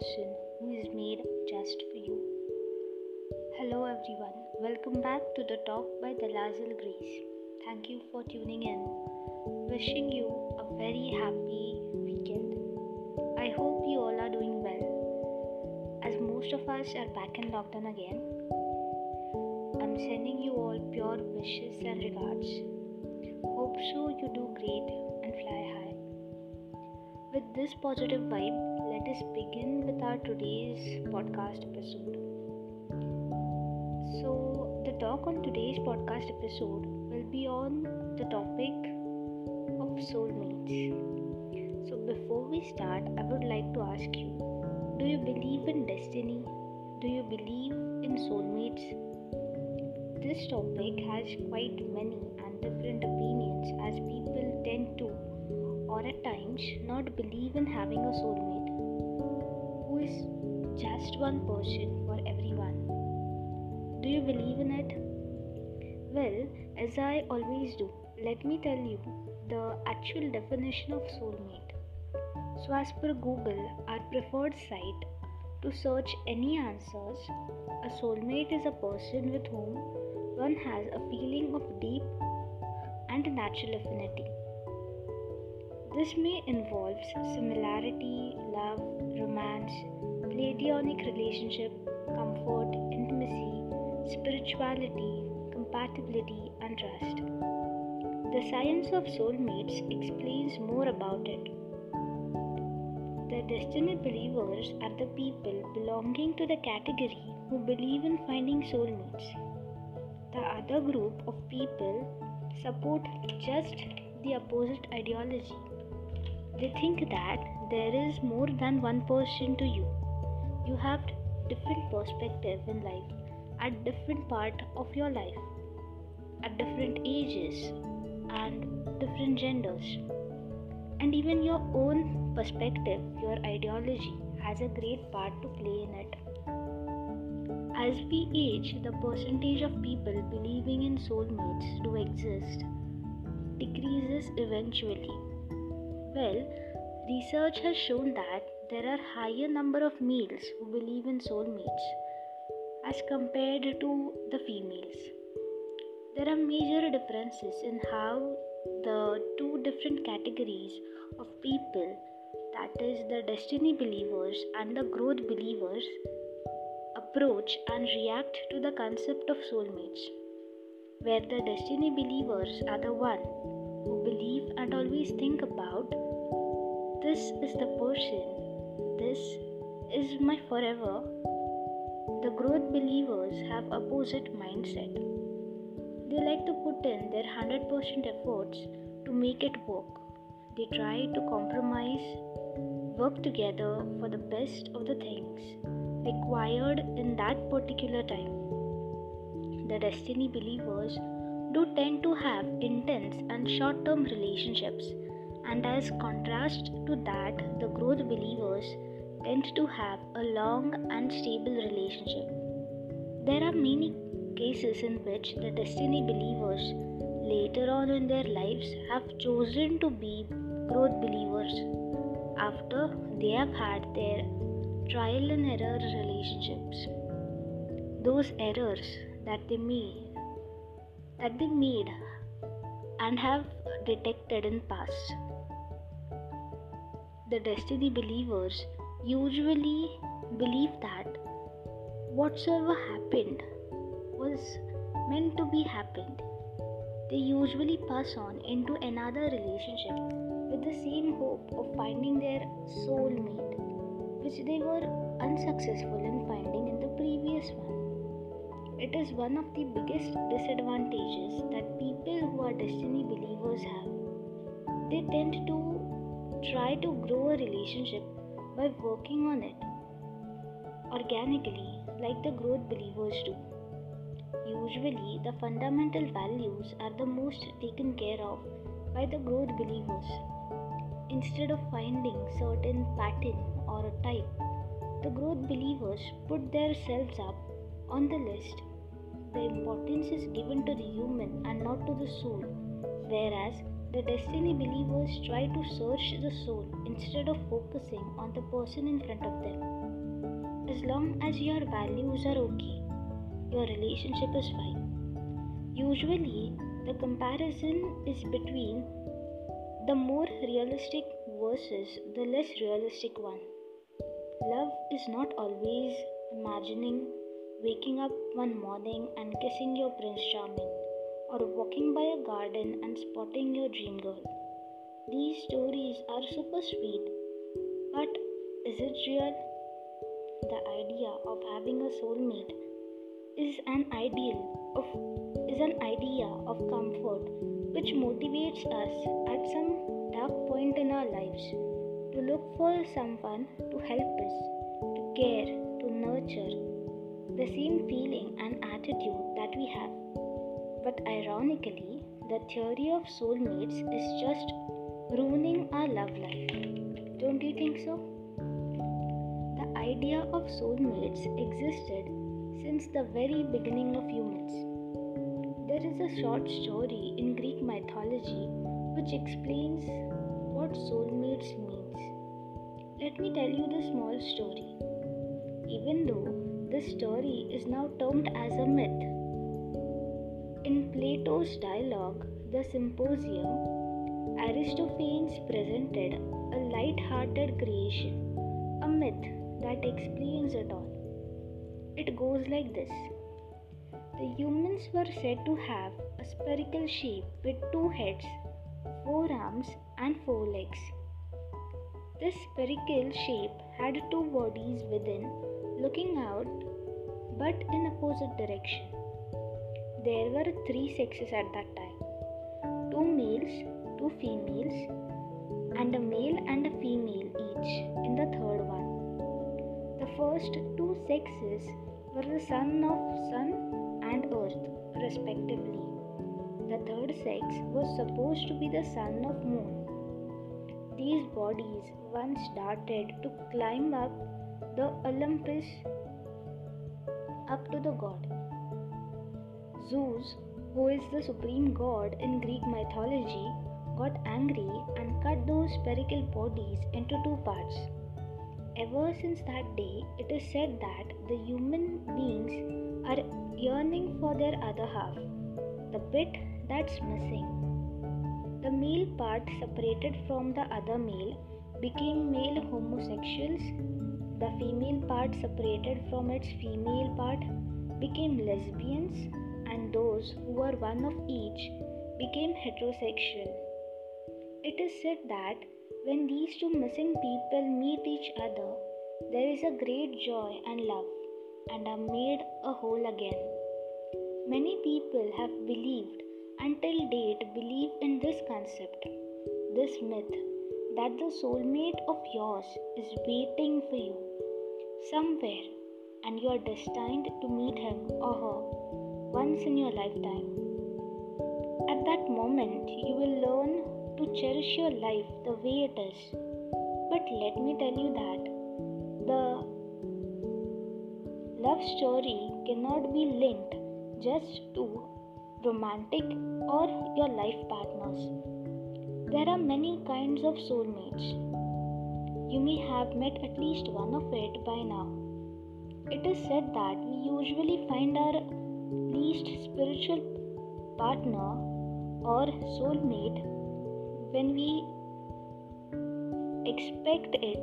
person who is made just for you. Hello, everyone. Welcome back to the Talk by Dalazil Grace. Thank you for tuning in. Wishing you a very happy weekend. I hope you all are doing well. As most of us are back in lockdown again, I'm sending you all pure wishes and regards. Hope so you do great and fly high. With this positive vibe, let us begin with our today's podcast episode. So, the talk on today's podcast episode will be on the topic of soulmates. So, before we start, I would like to ask you do you believe in destiny? Do you believe in soulmates? This topic has quite many and different opinions as people tend to or at times not believe in having a soulmate just one person for everyone. Do you believe in it? Well, as I always do, let me tell you the actual definition of soulmate. So, as per Google, our preferred site to search any answers, a soulmate is a person with whom one has a feeling of deep and natural affinity. This may involve similarity, love, romance, platonic relationship, comfort, intimacy, spirituality, compatibility, and trust. The science of soulmates explains more about it. The destiny believers are the people belonging to the category who believe in finding soulmates. The other group of people support just the opposite ideology. They think that there is more than one person to you. You have different perspective in life at different part of your life, at different ages and different genders. And even your own perspective, your ideology has a great part to play in it. As we age, the percentage of people believing in soulmates do exist decreases eventually. Well, research has shown that there are higher number of males who believe in soulmates as compared to the females. There are major differences in how the two different categories of people that is the destiny believers and the growth believers approach and react to the concept of soulmates where the destiny believers are the one who believe and always think about this is the person this is my forever. The growth believers have opposite mindset. They like to put in their 100% efforts to make it work. They try to compromise work together for the best of the things required in that particular time. The destiny believers do tend to have intense and short term relationships, and as contrast to that, the growth believers tend to have a long and stable relationship. There are many cases in which the destiny believers later on in their lives have chosen to be growth believers after they have had their trial and error relationships. Those errors that they made that they made and have detected in past the destiny believers usually believe that whatsoever happened was meant to be happened they usually pass on into another relationship with the same hope of finding their soulmate which they were unsuccessful in finding in the previous one it is one of the biggest disadvantages that people who are destiny believers have. They tend to try to grow a relationship by working on it organically, like the growth believers do. Usually, the fundamental values are the most taken care of by the growth believers. Instead of finding certain pattern or a type, the growth believers put themselves up on the list the importance is given to the human and not to the soul, whereas the destiny believers try to search the soul instead of focusing on the person in front of them. as long as your values are okay, your relationship is fine. Usually, the comparison is between the more realistic versus the less realistic one. Love is not always imagining waking up one morning and kissing your Prince Charming, or walking by a garden and spotting your dream girl. These stories are super sweet, but is it real? The idea of having a soulmate is an ideal of is an idea of comfort which motivates us at some dark point in our lives to look for someone to help us, to care, to nurture the same feeling and attitude that we have. But ironically, the theory of soulmates is just ruining our love life. Don't you think so? The idea of soulmates existed since the very beginning of humans. There is a short story in Greek mythology which explains what soulmates means. Let me tell you the small story. Even though this story is now termed as a myth. In Plato's dialogue, The Symposium, Aristophanes presented a light hearted creation, a myth that explains it all. It goes like this The humans were said to have a spherical shape with two heads, four arms, and four legs. This spherical shape had two bodies within looking out but in opposite direction. There were three sexes at that time two males, two females, and a male and a female each in the third one. The first two sexes were the son of sun and earth, respectively. The third sex was supposed to be the son of moon. These bodies once started to climb up the Olympus up to the god. Zeus, who is the supreme god in Greek mythology, got angry and cut those spherical bodies into two parts. Ever since that day, it is said that the human beings are yearning for their other half, the bit that's missing. The male part separated from the other male became male homosexuals the female part separated from its female part became lesbians, and those who were one of each became heterosexual. It is said that when these two missing people meet each other, there is a great joy and love and are made a whole again. Many people have believed until date believe in this concept, this myth that the soulmate of yours is waiting for you somewhere and you are destined to meet him or her once in your lifetime. At that moment, you will learn to cherish your life the way it is. But let me tell you that the love story cannot be linked just to romantic or your life partners. There are many kinds of soulmates you may have met at least one of it by now. It is said that we usually find our least spiritual partner or soulmate when we expect it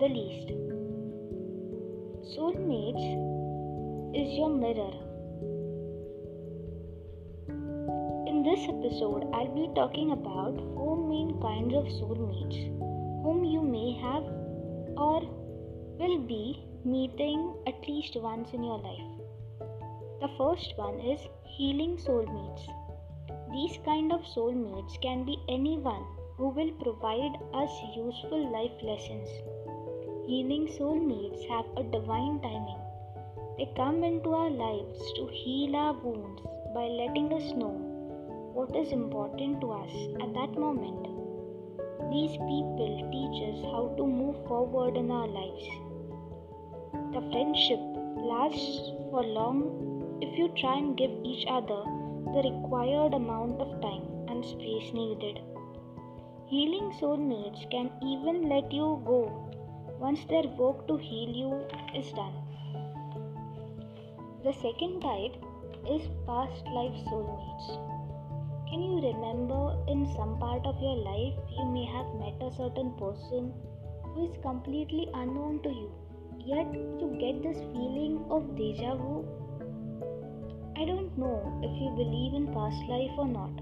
the least. Soulmates is your mirror. In this episode, I'll be talking about four main kinds of soulmates whom you may have or will be meeting at least once in your life. The first one is healing soulmates. These kind of soulmates can be anyone who will provide us useful life lessons. Healing soulmates have a divine timing. They come into our lives to heal our wounds by letting us know what is important to us at that moment. These people teach us how to move forward in our lives. The friendship lasts for long if you try and give each other the required amount of time and space needed. Healing soulmates can even let you go once their work to heal you is done. The second type is past life soulmates. Can you remember in some part of your life you may have met a certain person who is completely unknown to you, yet you get this feeling of deja vu? I don't know if you believe in past life or not.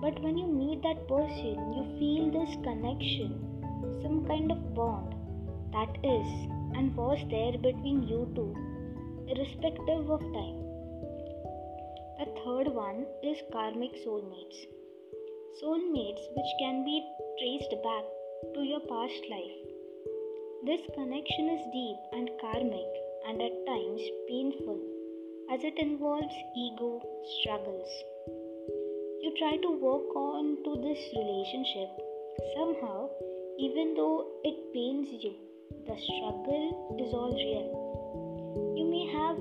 But when you meet that person, you feel this connection, some kind of bond that is and was there between you two, irrespective of time. The third one is karmic soulmates. Soulmates which can be traced back to your past life. This connection is deep and karmic and at times painful as it involves ego struggles. You try to work on to this relationship somehow, even though it pains you, the struggle is all real. You may have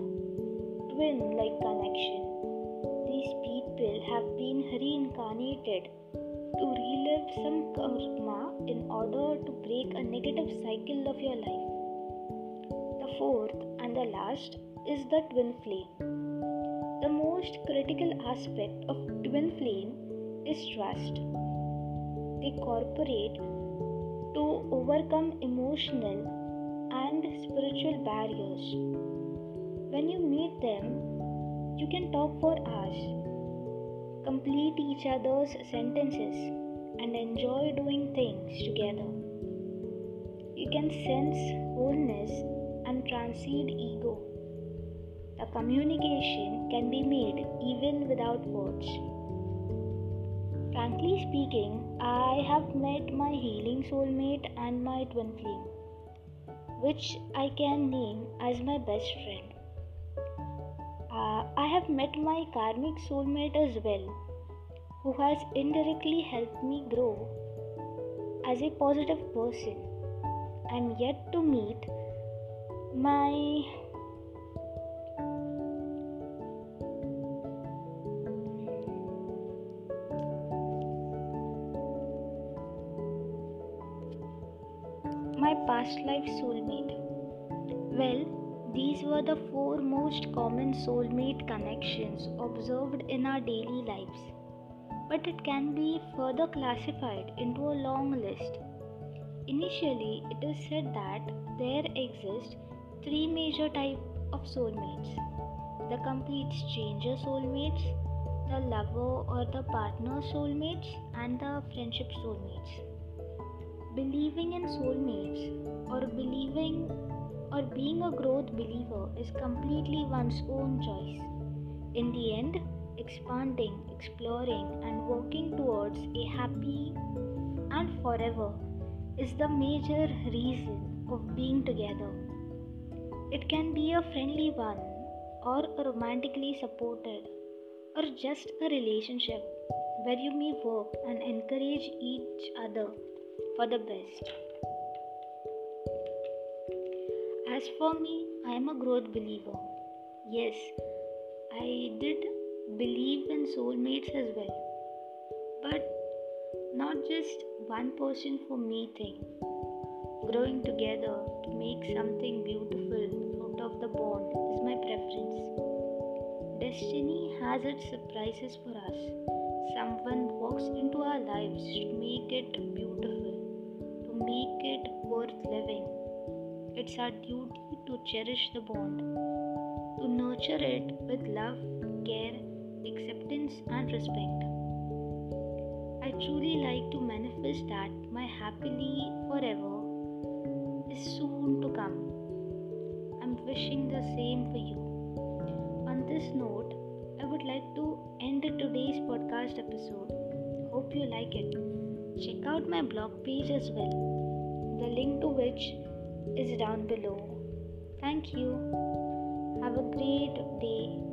twin like connection. These people have been reincarnated to relive some karma in order to break a negative cycle of your life. The fourth and the last is the twin flame. The most critical aspect of twin flame is trust. They cooperate to overcome emotional and spiritual barriers. When you meet them, you can talk for hours, complete each other's sentences, and enjoy doing things together. You can sense wholeness and transcend ego. The communication can be made even without words. Frankly speaking, I have met my healing soulmate and my twin flame, which I can name as my best friend. Uh, I have met my karmic soulmate as well, who has indirectly helped me grow as a positive person. I'm yet to meet my my past life soulmate. Well, these were the four most common soulmate connections observed in our daily lives. But it can be further classified into a long list. Initially, it is said that there exist three major types of soulmates the complete stranger soulmates, the lover or the partner soulmates, and the friendship soulmates believing in soulmates or believing or being a growth believer is completely one's own choice. In the end, expanding, exploring, and working towards a happy and forever is the major reason of being together. It can be a friendly one, or a romantically supported, or just a relationship where you may work and encourage each other for the best. As for me, I am a growth believer. Yes, I did believe in soulmates as well. But not just one person for me thing. Growing together to make something beautiful out of the bond is my preference. Destiny has its surprises for us. Someone walks into our lives to make it beautiful make it worth living. It's our duty to cherish the bond, to nurture it with love, care, acceptance, and respect. I truly like to manifest that my happily forever is soon to come. I'm wishing the same for you. On this note, I would like to end today's podcast episode. Hope you like it. Check out my blog page as well the link to which is down below. Thank you. Have a great day.